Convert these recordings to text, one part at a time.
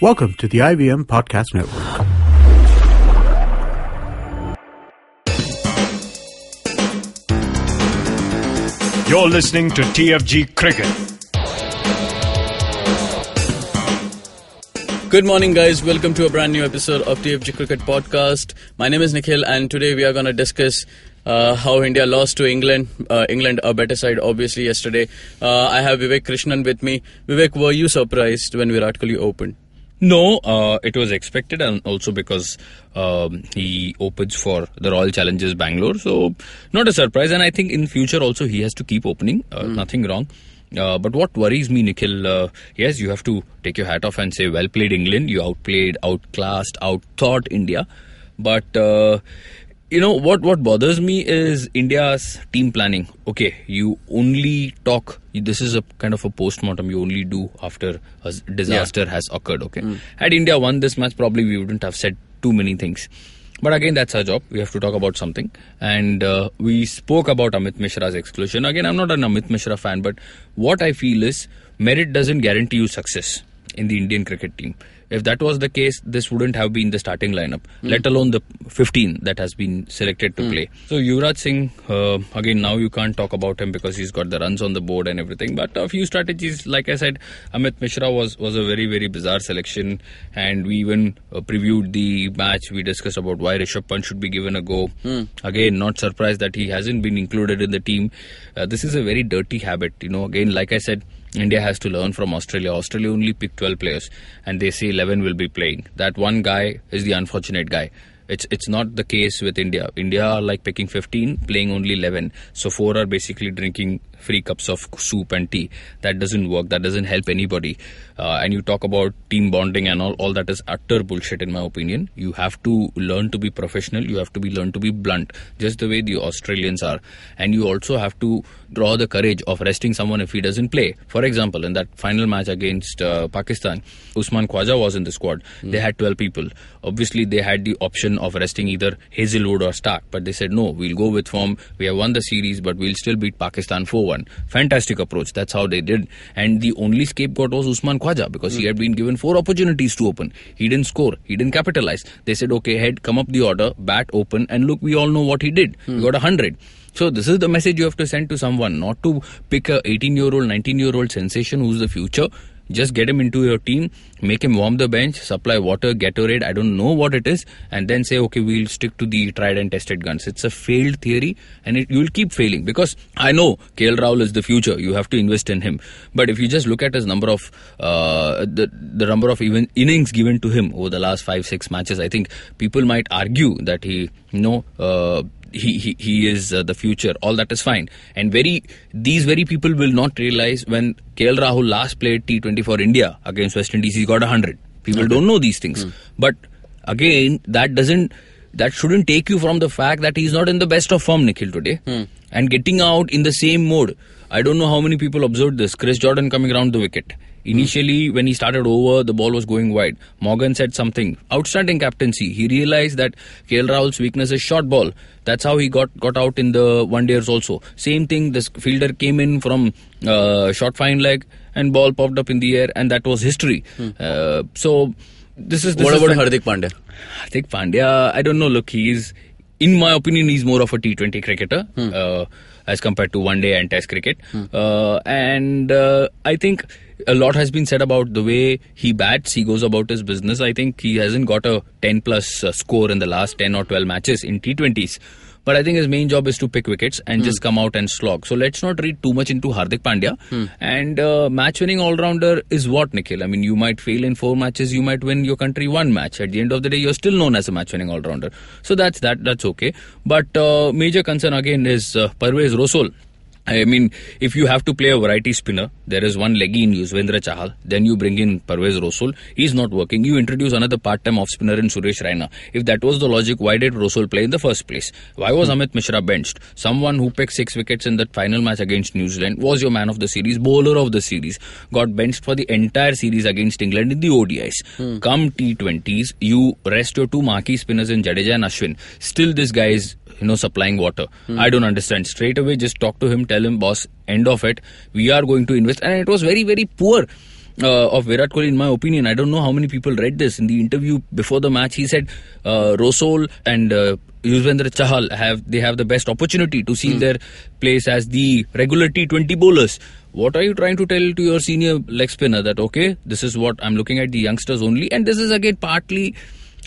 Welcome to the IVM Podcast Network. You're listening to TFG Cricket. Good morning, guys. Welcome to a brand new episode of TFG Cricket Podcast. My name is Nikhil, and today we are going to discuss uh, how India lost to England. Uh, England, a better side, obviously, yesterday. Uh, I have Vivek Krishnan with me. Vivek, were you surprised when Virat Kohli opened? No, uh, it was expected, and also because um, he opens for the Royal Challengers Bangalore, so not a surprise. And I think in future also he has to keep opening. Uh, Hmm. Nothing wrong. Uh, but what worries me, Nikhil, uh, yes, you have to take your hat off and say, well played, England. You outplayed, outclassed, outthought India. But uh, you know what? What bothers me is India's team planning. Okay, you only talk. This is a kind of a post-mortem you only do after a disaster has occurred. Okay, had India won this match, probably we wouldn't have said too many things. But again, that's our job. We have to talk about something. And uh, we spoke about Amit Mishra's exclusion. Again, I'm not an Amit Mishra fan, but what I feel is merit doesn't guarantee you success in the Indian cricket team. If that was the case, this wouldn't have been the starting lineup, let alone the 15 that has been selected to play. So Yuvraj Singh, uh, again, now you can't talk about him because he's got the runs on the board and everything. But a few strategies, like I said, Amit Mishra was was a very very bizarre selection, and we even uh, previewed the match. We discussed about why Rishabh Pant should be given a go. Again, not surprised that he hasn't been included in the team. Uh, this is a very dirty habit, you know. Again, like I said. India has to learn from Australia. Australia only picked 12 players and they say 11 will be playing. That one guy is the unfortunate guy. It's it's not the case with India. India are like picking 15, playing only 11. So four are basically drinking free cups of soup and tea. That doesn't work. That doesn't help anybody. Uh, and you talk about team bonding and all, all that is utter bullshit in my opinion. You have to learn to be professional. You have to be learn to be blunt, just the way the Australians are. And you also have to draw the courage of resting someone if he doesn't play. For example, in that final match against uh, Pakistan, Usman Khwaja was in the squad. They had 12 people. Obviously, they had the option of resting either Hazlewood or Stark, but they said no, we'll go with form. We have won the series, but we'll still beat Pakistan 4 1. Fantastic approach. That's how they did. And the only scapegoat was Usman Khwaja because he had been given four opportunities to open. He didn't score, he didn't capitalize. They said, okay, head, come up the order, bat open, and look, we all know what he did. He got a 100. So this is the message you have to send to someone, not to pick a 18 year old, 19 year old sensation who's the future. Just get him into your team, make him warm the bench, supply water, Gatorade, I don't know what it is, and then say, okay, we'll stick to the tried and tested guns. It's a failed theory, and it, you'll keep failing because I know KL Rahul is the future. You have to invest in him. But if you just look at his number of uh, the the number of even innings given to him over the last five six matches, I think people might argue that he you know. Uh, he, he he is uh, the future. All that is fine. And very these very people will not realize when KL Rahul last played T20 for India against West Indies he got 100 people don't know these things. But again that doesn't that shouldn't take you from the fact that he's not in the best of form Nikhil today. And getting out in the same mode. I don't know how many people observed this. Chris Jordan coming around the wicket Initially, when he started over, the ball was going wide. Morgan said something. Outstanding captaincy. He realized that KL Rahul's weakness is short ball. That's how he got, got out in the one days also. Same thing, this fielder came in from uh, short fine leg and ball popped up in the air, and that was history. Uh, so, this is. This what is about fan- Hardik Pandya? Hardik Pandya, I don't know. Look, he is, in my opinion, he's more of a T20 cricketer uh, as compared to one day and Test cricket. Uh, and uh, I think a lot has been said about the way he bats. He goes about his business. I think he hasn't got a 10 plus uh, score in the last 10 or 12 matches in T20s. But I think his main job is to pick wickets and just come out and slog. So let's not read too much into Hardik Pandya. And uh, match winning all rounder is what, Nikhil? I mean, you might fail in four matches, you might win your country one match. At the end of the day, you're still known as a match winning all rounder. So that's that. That's okay. But uh, major concern again is uh, Parvez Rasool. I mean, if you have to play a variety spinner, there is one leggy in Yuzvendra Chahal. Then you bring in Parvez Rasool. He's not working. You introduce another part-time off spinner in Suresh Raina. If that was the logic, why did Rasool play in the first place? Why was Amit Mishra benched? Someone who picked six wickets in that final match against New Zealand was your man of the series, bowler of the series. Got benched for the entire series against England in the ODIs. Come T20s, you rest your two marquee spinners in Jadeja and Ashwin. Still, this guy is you know supplying water. I don't understand. Straight away, just talk to him, tell him, boss, end of it. We are going to invest, and it was very very poor. uh, of Virat Kohli, in my opinion. I don't know how many people read this. In the interview before the match, he said uh, Rasool and uh, Yuzvendra Chahal have they have the best opportunity to seal their place as the regular T20 bowlers. What are you trying to tell to your senior leg spinner that okay, this is what I'm looking at the youngsters only, and this is again partly.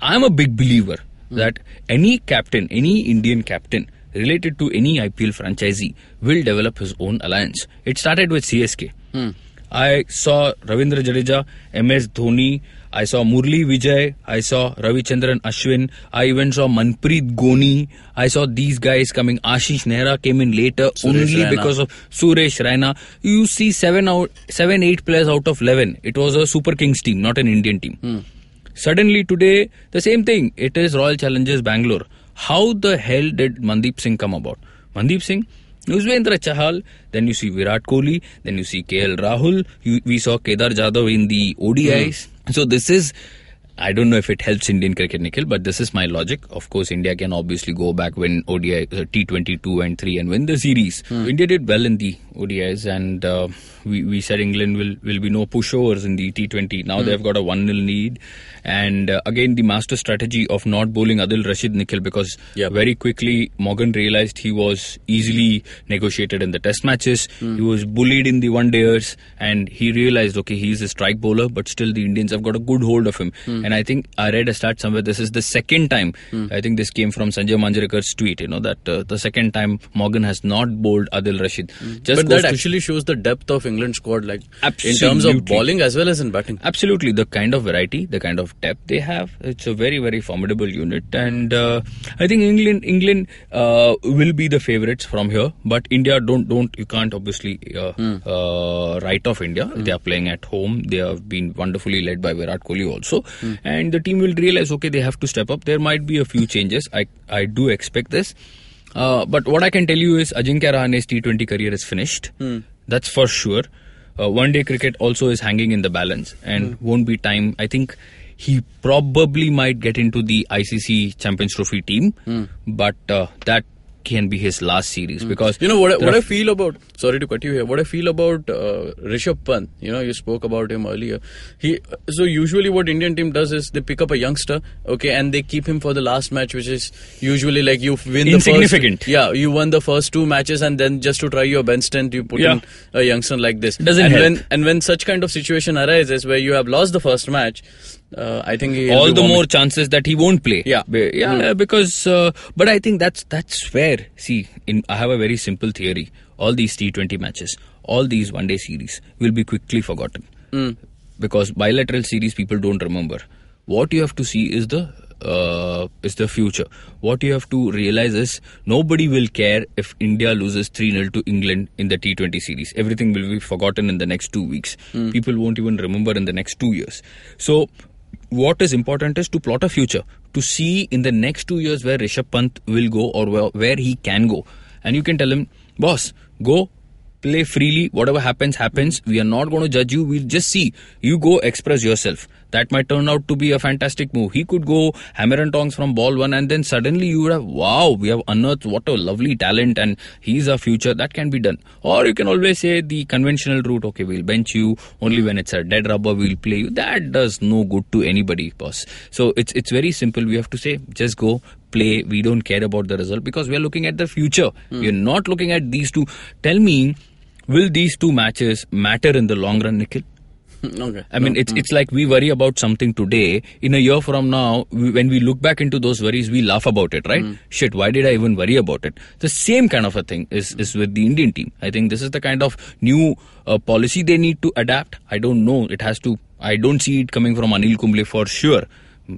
I'm a big believer Hmm. that any captain, any Indian captain related to any IPL franchisee will develop his own alliance. It started with CSK. Hmm. I saw Ravindra Jadeja, MS Dhoni, I saw Murli Vijay, I saw Ravichandran Ashwin, I even saw Manpreet Goni, I saw these guys coming. Ashish Nehra came in later only Raina. because of Suresh Raina. You see seven out, seven, eight players out of eleven. It was a Super Kings team, not an Indian team. Hmm. Suddenly today, the same thing. It is Royal Challengers Bangalore. How the hell did Mandeep Singh come about? Mandeep Singh, Yuzvendra Chahal, then you see Virat Kohli, then you see KL Rahul, you, we saw Kedar Jadhav in the ODIs. Hmm. So this is, I don't know if it helps Indian cricket, Nikhil, but this is my logic. Of course, India can obviously go back win ODI, uh, T22 and 3 and win the series. India did well in the ODIs and uh, we, we said England will, will be no pushovers in the T20. Now they've got a 1 0 lead. And uh, again, the master strategy of not bowling Adil Rashid Nikhil because Yep. very quickly Morgan realized he was easily negotiated in the test matches. He was bullied in the one dayers and he realized, okay, he's a strike bowler, but still the Indians have got a good hold of him. And I think I read a stat somewhere. This is the second time. I think this came from Sanjay Manjrekar's tweet, you know, that uh, the second time Morgan has not bowled Adil Rashid. Just But that actually shows the depth of England squad, like in terms of bowling as well as in batting. Absolutely, the kind of variety, the kind of depth they have, it's a very, very formidable unit, and uh, I think England, England uh, will be the favourites from here. But India, don't, don't, you can't obviously uh, uh, write off India. They are playing at home. They have been wonderfully led by Virat Kohli also, and the team will realize, okay, they have to step up. There might be a few changes. I, I do expect this. Uh, but what I can tell you is Ajinkya Rahane's T20 career is finished. That's for sure. Uh, one day cricket also is hanging in the balance and won't be time. I think he probably might get into the ICC Champions Trophy team, but uh, that can be his last series because You know what? I, what I feel about. Sorry to cut you here. What I feel about uh, Rishabh Pant. You know, you spoke about him earlier. He. So usually, what Indian team does is they pick up a youngster, okay, and they keep him for the last match, which is usually like you win the Insignificant. first. Yeah, you won the first two matches, and then just to try your bench strength, you put Yeah. in a youngster like this. Doesn't and help. when and when such kind of situation arises where you have lost the first match, uh, I think all the more chances that he won't play. Yeah. Be- yeah, because uh, but I think that's that's fair. See, in I have a very simple theory. All these T20 matches, all these one-day series will be quickly forgotten because bilateral series people don't remember. What you have to see is the uh, is the future. What you have to realize is nobody will care if India loses 3 0 to England in the T20 series. Everything will be forgotten in the next two weeks. People won't even remember in the next two years. So, what is important is to plot a future, to see in the next two years where Rishabh Pant will go or where, where he can go. And you can tell him, boss, go play freely. Whatever happens, happens. We are not going to judge you. We'll just see. You go express yourself. That might turn out to be a fantastic move. He could go hammer and tongs from ball one, and then suddenly you would have, wow, we have unearthed what a lovely talent, and he's our future. That can be done. Or you can always say the conventional route, okay, we'll bench you only when it's a dead rubber, we'll play you. That does no good to anybody, boss. So it's it's very simple. We have to say, just go play. We don't care about the result because we are looking at the future. Hmm. We are not looking at these two. Tell me, will these two matches matter in the long run, Nikhil? okay. I mean, it's it's like we worry about something today. In a year from now, we, when we look back into those worries, we laugh about it, right? Shit, why did I even worry about it? The same kind of a thing is is with the Indian team. I think this is the kind of new uh, policy they need to adapt. I don't know. It has to. I don't see it coming from Anil Kumble for sure.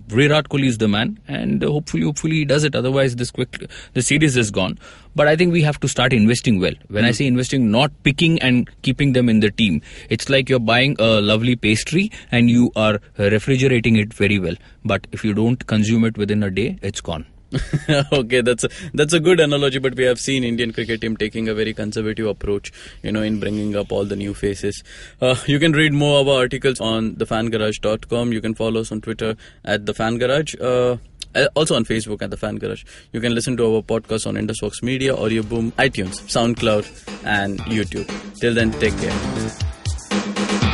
Virat Kohli is the man, and uh, hopefully, hopefully he does it. Otherwise, this quick the series is gone. But I think we have to start investing well. When I say investing, not picking and keeping them in the team. It's like you're buying a lovely pastry and you are refrigerating it very well. But if you don't consume it within a day, it's gone. okay, that's a, that's a good analogy. But we have seen Indian cricket team taking a very conservative approach, you know, in bringing up all the new faces. Uh, you can read more of our articles on thefangarage.com. You can follow us on Twitter at thefangarage. Uh, also on Facebook at the Fan Garage. You can listen to our podcast on Indusvox Media, Audioboom, iTunes, SoundCloud, and YouTube. Till then, take care.